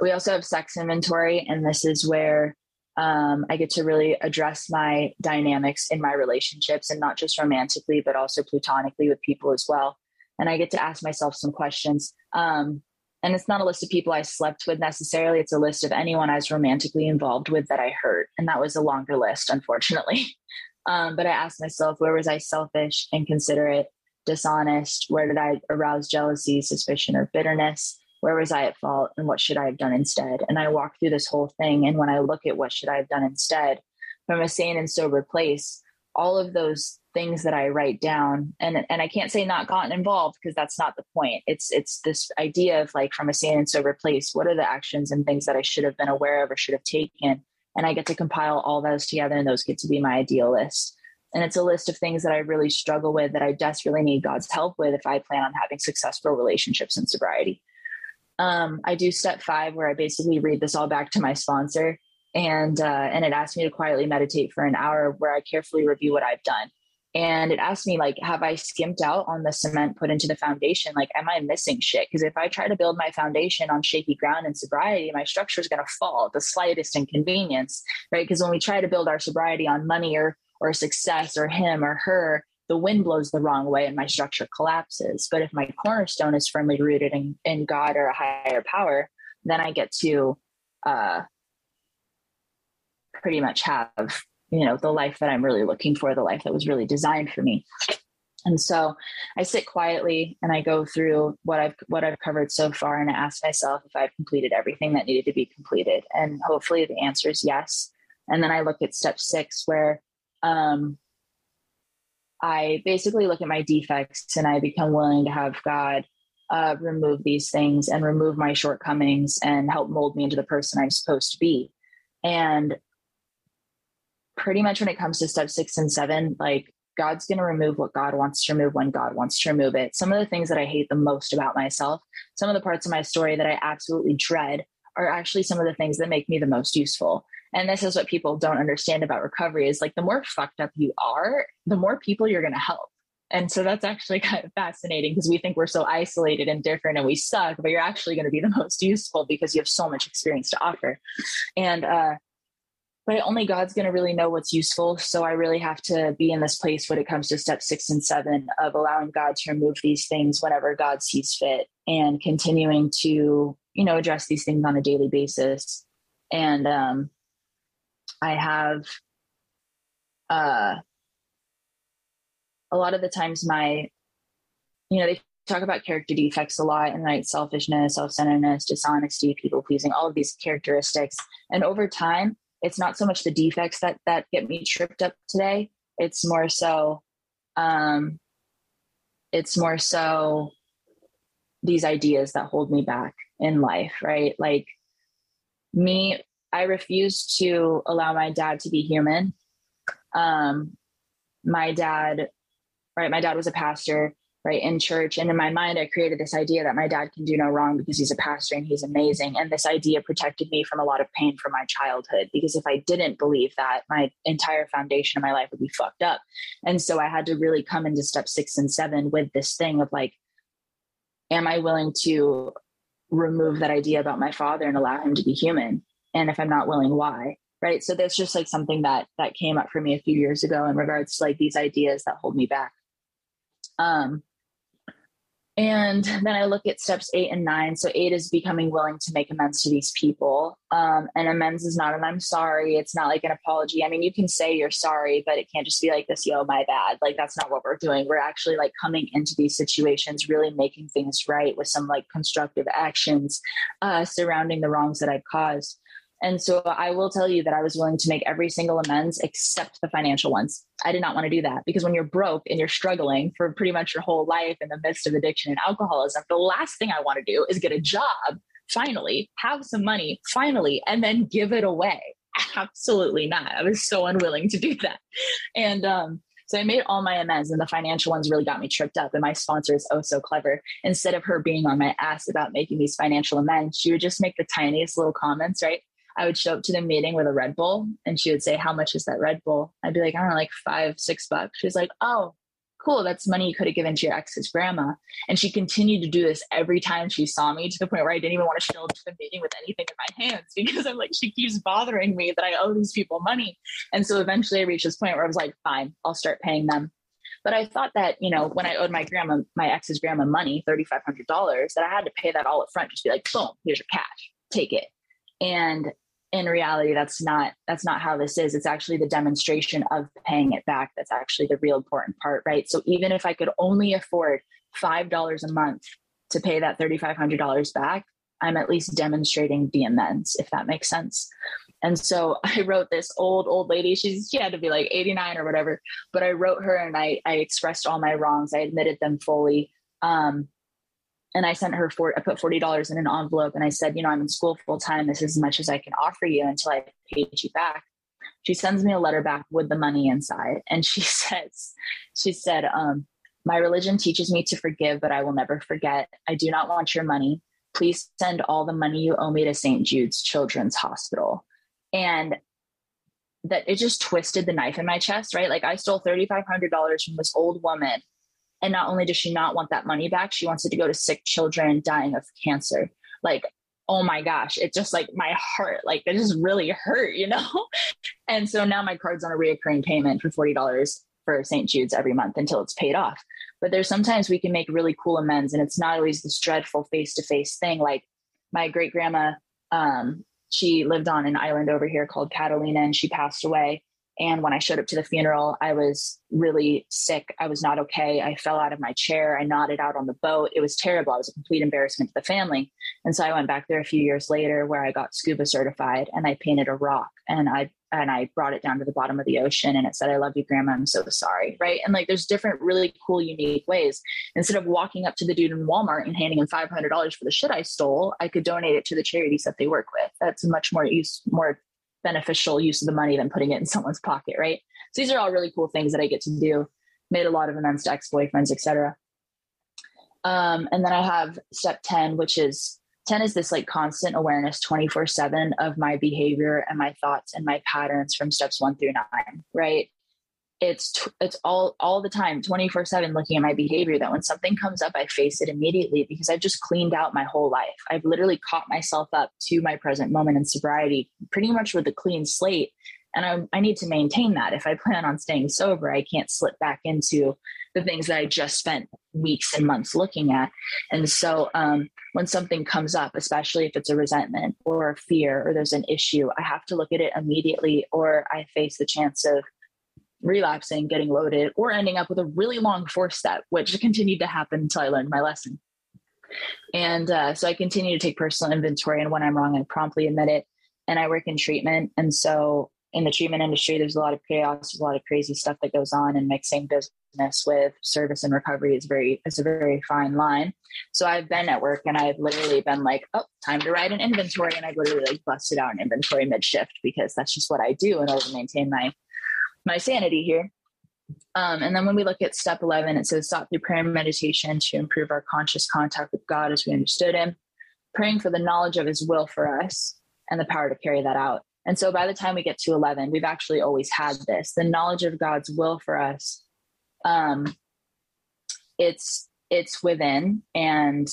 We also have sex inventory and this is where um, I get to really address my dynamics in my relationships and not just romantically, but also platonically with people as well. And I get to ask myself some questions. Um, and it's not a list of people I slept with necessarily. It's a list of anyone I was romantically involved with that I hurt. And that was a longer list, unfortunately. (laughs) Um, but I asked myself, where was I selfish, inconsiderate, dishonest? Where did I arouse jealousy, suspicion, or bitterness? Where was I at fault and what should I have done instead? And I walk through this whole thing. And when I look at what should I have done instead from a sane and sober place, all of those things that I write down, and and I can't say not gotten involved because that's not the point. It's it's this idea of like from a sane and sober place, what are the actions and things that I should have been aware of or should have taken? And I get to compile all those together, and those get to be my ideal list. And it's a list of things that I really struggle with that I desperately need God's help with if I plan on having successful relationships in sobriety. Um, I do step five where I basically read this all back to my sponsor, and uh, and it asks me to quietly meditate for an hour where I carefully review what I've done. And it asked me like have i skimped out on the cement put into the foundation? Like am i missing shit? Because if i try to build my foundation on shaky ground and sobriety my structure is going to fall at the slightest inconvenience right? Because when we try to build our sobriety on money or or success or him or her the wind blows the wrong way and my structure collapses. But if my cornerstone is firmly rooted in, in god or a higher power then i get to uh pretty much have you know the life that i'm really looking for the life that was really designed for me. And so i sit quietly and i go through what i've what i've covered so far and i ask myself if i've completed everything that needed to be completed. And hopefully the answer is yes. And then i look at step six where um, i basically look at my defects and i become willing to have god uh, remove these things and remove my shortcomings and help mold me into the person i'm supposed to be and pretty much when it comes to step six and seven, like God's going to remove what God wants to remove when God wants to remove it. Some of the things that I hate the most about myself, some of the parts of my story that I absolutely dread, are actually some of the things that make me the most useful. And this is what people don't understand about recovery is like the more fucked up you are, the more people you're going to help. And so that's actually (laughs) kind of fascinating because we think we're so isolated and different and we suck, but you're actually going to be the (laughs) most useful because you have so much experience to offer. And uh, but only God's going to really know what's useful. So I really have to be in this place when it comes to step six and seven of allowing God to remove these things whenever God sees fit and continuing to, you know, address these things on a daily basis. And um, I have uh, a lot of the times my, you know, they talk about character defects a lot and like selfishness, self centeredness, dishonesty, people pleasing, all of these characteristics. And over time, it's not so much the defects that that get me tripped up today it's more so um it's more so these ideas that hold me back in life right like me i refused to allow my dad to be human. Um my dad right my dad was a pastor right in church. And in my mind i created this idea that my dad can do no wrong because he's a pastor and he's amazing. And this idea protected me from a lot of pain from my childhood because if i didn't believe that my entire foundation of my life would be fucked up. And so i had to really come into step six and seven with this thing of like am i willing to remove that idea about my father and allow him to be human and if i'm not willing why right so that's just like something that that came up for me a few years ago in regards to like these ideas that hold me back um and then I look at steps eight and nine. So eight is becoming willing to make amends to these people. Um, and amends is not an I'm sorry. It's not like an apology. I mean, you can say you're sorry, but it can't just be like this, yo, my bad. Like that's not what we're doing. We're actually like coming into these situations, really making things right with some like constructive actions uh, surrounding the wrongs that I've caused. And so I will tell you that I was willing to make every single amends except the financial ones. I did not want to do that because when you're broke and you're struggling for pretty much your whole life in the midst of addiction and alcoholism, the last thing I want to do is get a job, finally, have some money, finally, and then give it away. (laughs) Absolutely not. I was so unwilling to do that. And um, so I made all my amends, and the financial ones really got me tripped up. And my sponsor is oh so clever. Instead of her being on my ass about making these financial amends, she would just make the tiniest little comments, right? I would show up to the meeting with a Red Bull and she would say, How much is that Red Bull? I'd be like, I don't know, like five, six bucks. She's like, Oh, cool. That's money you could have given to your ex's grandma. And she continued to do this every time she saw me to the point where I didn't even want to show up to the meeting with anything in my hands (laughs) because I'm like, she keeps bothering me that I owe these people money. And so eventually I reached this point where I was like, fine, I'll start paying them. But I thought that, you know, when I owed my grandma, my ex's grandma money, $3,500, that I had to pay that all up front, just be like, boom, here's your cash, take it. And in reality that's not that's not how this is. It's actually the demonstration of paying it back that's actually the real important part right? So even if i could only afford five dollars a month to pay that $3500 back i'm at least demonstrating the amends if that makes sense. And so (laughs) i wrote this old old lady she's she had to be like 89 or whatever but i wrote her and i i expressed all my wrongs. I admitted them fully. Um and I sent her for I put forty dollars in an envelope and I said, you know, I'm in school full time. This is as much as I can offer you until I paid you back. She sends me a letter back with the money inside, and she (laughs) says, she said, um, my religion teaches me to forgive, but I will never forget. I do not want your money. Please send all the money you owe me to St. Jude's Children's Hospital. And that it just twisted the knife in my chest, right? Like I stole $3,500 from this old woman and not only does she not want that money back, she wants it to go to sick children dying of cancer. Like, oh my gosh, it just like my heart, like it just really hurt, you know? (laughs) and so now my card's on a reoccurring payment for $40 for St. Jude's every month until it's paid off. But there's sometimes we can make really cool amends and it's not always this dreadful face to face thing. Like my great grandma, um, she lived on an island over here called Catalina and she passed away. And when I showed up to the funeral, I was really sick. I was not okay. I fell out of my chair. I nodded out on the boat. It was terrible. I was a complete embarrassment to the family. And so I went back there a few years later where I got scuba certified and I painted a rock and I and I brought it down to the bottom of the ocean and it said, I love you, grandma. I'm so sorry. Right. And like there's different really cool, unique ways. Instead of walking up to the dude in Walmart and handing him $500 for the shit I stole, I could donate it to the charities that they work with. That's much more use, more beneficial use of the money than putting it in (laughs) someone's pocket, right? So these are all really cool things that I get to do. Made a lot of amends to ex-boyfriends, etc. Um, and then I have step 10, which is 10 is this like constant awareness 24 7 of my behavior and my thoughts and my patterns from steps one through nine, right? It's t- it's all all the time 24 7 looking at my behavior that when something comes up i face it immediately because i've just cleaned out my whole life. I've literally caught myself up to my present moment in sobriety pretty much with a clean slate and I, I need to maintain that. If i plan on staying sober i can't slip back into the things that i just spent weeks and months looking at. And so um, when something comes up especially if it's a resentment or a fear or there's an issue i have to look at it immediately or i face the chance of relapsing, getting loaded, or ending up with a really long fourth step, which continued to happen until I learned my lesson. And uh, so I continue to take personal inventory, and when I'm wrong, I promptly admit it. And I work in treatment, and so in the treatment industry, there's a lot of chaos, there's a lot of crazy stuff that goes on, and mixing business with service and recovery is very is a very fine line. So I've been at work, and I've literally been like, "Oh, time to write an inventory," and I literally like busted out an inventory mid shift because that's just what I do in order to maintain my my sanity here. Um, and then when we look at step 11, it says sought through prayer and meditation to improve our conscious contact with God as we understood Him, praying for the knowledge of His will for us and the power to carry that out. And so by the time we get to 11, we've actually always had this the knowledge of God's will for us. Um, it's it's within and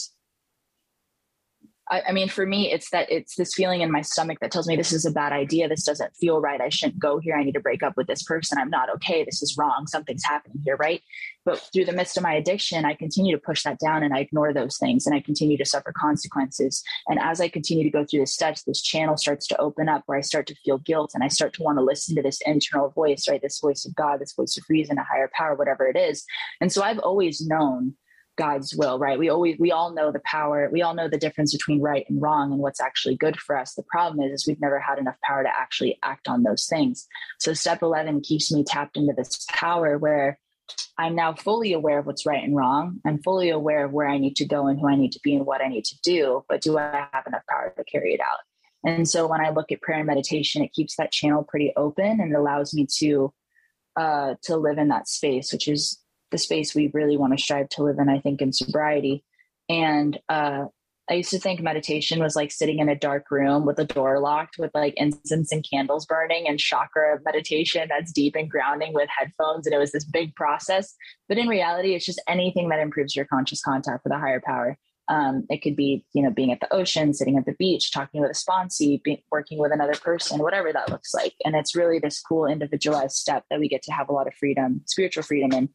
I, I, mean, for me, it's that it's this feeling in my stomach that tells me this is a bad idea. This doesn't feel right. I shouldn't go here. I need to break up with this person. I'm not okay. This is wrong. Something's happening here, right? But through the midst of my addiction, I continue to push that down and I ignore those things and I continue to suffer consequences. And as I continue to go through the steps, this channel starts to open up where I start to feel guilt and I start to want to listen to this internal voice, right? This voice of God, this voice of reason, a higher power, whatever it is. And so I've always known God's will, right? We always we all know the power, we all know the difference between right and wrong and what's actually good for us. The problem is, is we've never had enough power to actually act on those things. So step 11 keeps me tapped into this power where I'm now fully aware of what's right and wrong. I'm fully aware of where I need to go and who I need to be and what I need to do, but do I have enough power to carry it out? And so when I look at prayer and meditation, it keeps that channel pretty open and it allows me to uh, to live in that space, which is the space we really want to strive to live in, I think, in sobriety. And uh, I used to think meditation was like sitting in a dark room with the door locked with like incense and candles burning and chakra meditation that's deep and grounding with headphones. And it was this big process. But in reality, it's just anything that improves your conscious contact with a higher power. Um, it could be, you know, being at the ocean, sitting at the beach, talking with a sponsee, be, working with another person, whatever that looks like. And it's really this cool individualized step that we get to have a lot of freedom, spiritual freedom in.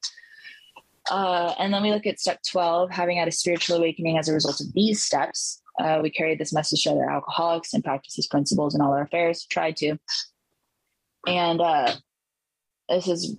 Uh, and then we look at step 12, having had a spiritual awakening as a result of these steps. Uh, we carried this message to other alcoholics and practice these principles in all our affairs, tried to. And uh, this is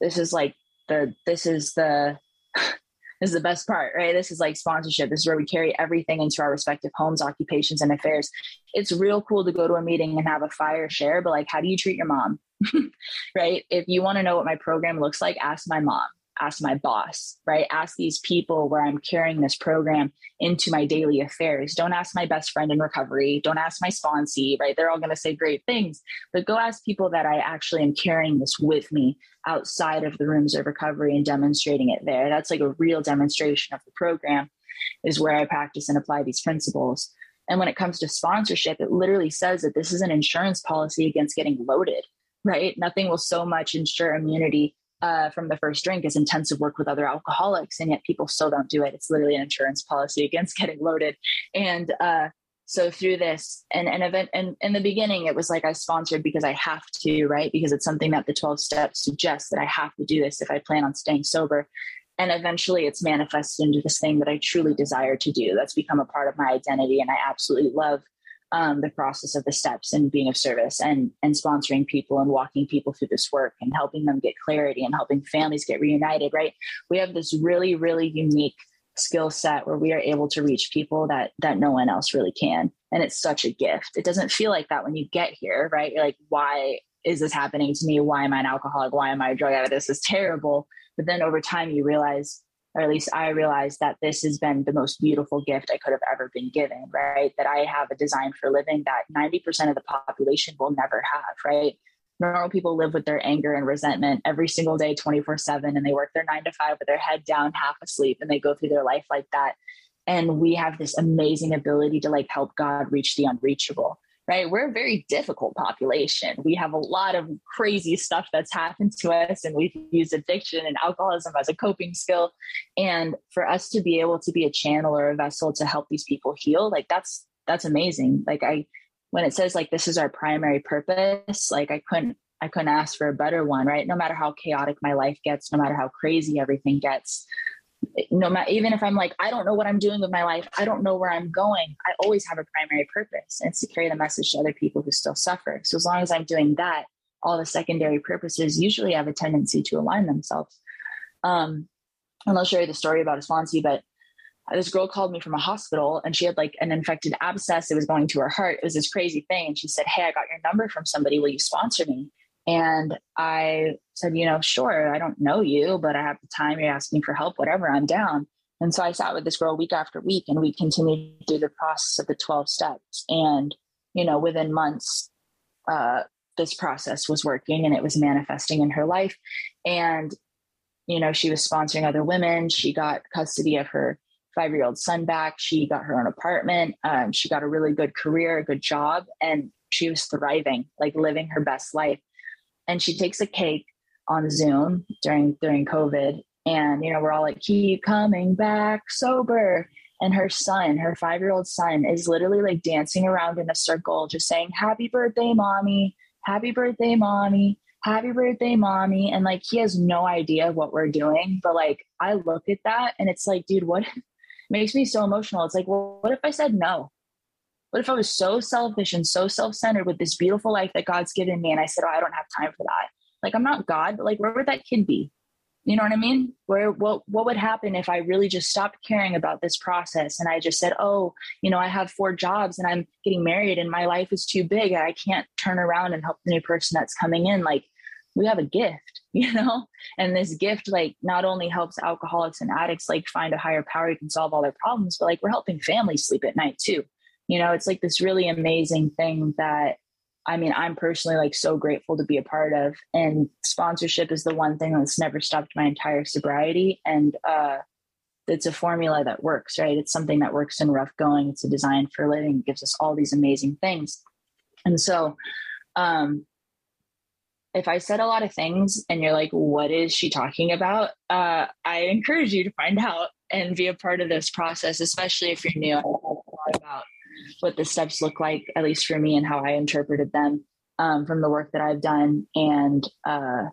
this is like the this is the (sighs) this is the best part, right? This is like sponsorship. This is where we carry everything into our respective homes, occupations, and affairs. It's real cool to go to a meeting and have a fire share, but like, how do you treat your mom? (laughs) right? If you want to know what my program looks like, ask my mom ask my boss, right? Ask these people where I'm carrying this program into my daily affairs. Don't ask my best friend in recovery. Don't ask my sponsee, right? They're all going to say great things, but go ask people that I actually am carrying this with me outside of the rooms of recovery and demonstrating it there. That's like a real demonstration of the program, is where I practice and apply these principles. And when it comes to sponsorship, it literally says that this is an insurance policy against getting loaded, right? Nothing will so much ensure immunity uh, from the first drink is intensive work with other alcoholics, and yet people still don't do it. It's literally an insurance policy (laughs) against getting loaded. And uh, so through this and an event, and in the beginning, it was like I sponsored because I have to, right? Because it's something that the 12 steps suggest that I have to do this if I plan on staying sober. And eventually it's manifested into this thing that I truly desire to do. That's become a part of my identity. And I absolutely love um, the process of the steps and being of service and and sponsoring people and walking people through this work and helping them get clarity and helping families get reunited right? We have this really really unique skill set where we are able to reach people that that no one else really can. And it's such a gift. It doesn't feel like that when you get here right? You're like why is this happening to me? Why am i an alcoholic? Why am i a drug addict? This is terrible. But then over time you realize or at least I realized that this has been the most beautiful gift I could have ever been given, right? That I have a design for living that 90% of the population will never have, right? Normal people live with their anger and resentment every single day, 24 7, and they work their nine to five with their head down, half asleep, and they go through their life like that. And we have this amazing ability to like help God reach the unreachable right? We're a very difficult population. We have a lot of crazy stuff that's happened to us, and we've used addiction and alcoholism as a coping skill. And for us to be able to be a channel or a vessel to help these people heal, like that's that's amazing. Like I when it says like this is our primary purpose, like I couldn't I couldn't ask for a better one, right? No matter how chaotic my life gets, no matter how crazy everything gets, no matter even if i'm like i don't know what i'm doing with my life. I don't know where i'm going. I always have a primary purpose and it's to carry the message to other people who still suffer. So as long as i'm doing that all the secondary purposes usually have a tendency to align themselves. Um, and i'll show you the story about a sponsee but this girl called me from a hospital and she had like an infected abscess. It was going to her heart. It was this crazy thing and she said hey i got your number from somebody. Will you sponsor me? And I said, you know, sure, I don't know you, but I have the time. You're asking for help, whatever, I'm down. And so I sat with this girl week after week and we continued through the process of the 12 steps. And, you know, within months, uh, this process was working and it was manifesting in her life. And, you know, she was sponsoring other women. She got custody of her five year old son back. She got her own apartment. Um, she got a really good career, a good job, and she was thriving, like living her best life and she takes a cake on Zoom during during COVID. And you know, we're all like, keep coming back sober. And her son, her five year old son, is literally like dancing around in a circle, just saying, Happy birthday, mommy. Happy birthday, mommy. Happy birthday, mommy. And like, he has no idea what we're doing. But like, I look at that and it's like, dude, what (laughs) makes me so emotional? It's like, well, what if I said no? What if I was so selfish and so self centered with this beautiful life that God's given me? And I said, Oh, I don't have time for that. Like, I'm not God, but like, where would that kid be? You know what I mean? Where what what would happen if I really just stopped caring about this process and I just said, "Oh, you know, I have four jobs and I'm getting married and my life is too big. and I can't turn around and help the new person that's coming in." Like, we have a gift, (laughs) you know? And this gift like not only helps alcoholics and addicts like find a higher power who can solve all their problems, but like we're helping families sleep at night too you know it's like this really amazing thing that i mean i'm personally like so grateful to be a part of and sponsorship is the one thing that's never stopped my entire sobriety and uh it's a formula that works right it's something that works in rough going it's a design for living it gives us all these amazing things and so um if I said a lot of things and you're like, what is she talking about? Uh, I encourage you to find out and be a part of this process, especially if you're new. I talk a lot about what the steps look like, at least for me, and how I interpreted them um, from the work that I've done. And uh,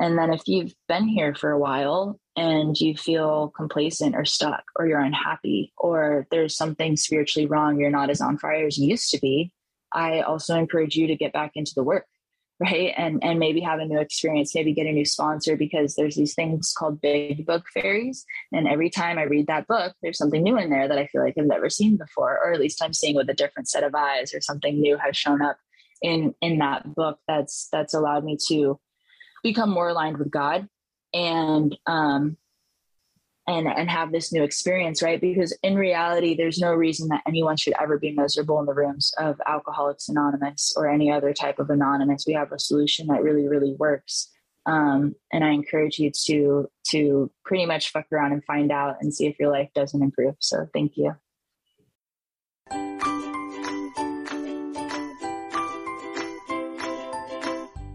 and then if you've been here for a while and you feel complacent or stuck, or you're unhappy, or there's something spiritually wrong, you're not as on fire as you used to be. I also encourage you to get back into the work right? And and maybe have a new experience maybe get a new sponsor because there's these things called big book fairies. And every time i read that book there's something new in there that i feel like i've never seen before or at least i'm seeing with a different set of eyes or something new has shown up in in that book that's that's allowed me to become more aligned with god. And um, and and have this new experience right? Because in reality there's no reason that anyone should ever be miserable in the rooms of alcoholics anonymous or any other type of anonymous. We have a solution that really really works. Um, and i encourage you to to pretty much fuck around and find out and see if your life doesn't improve. So thank you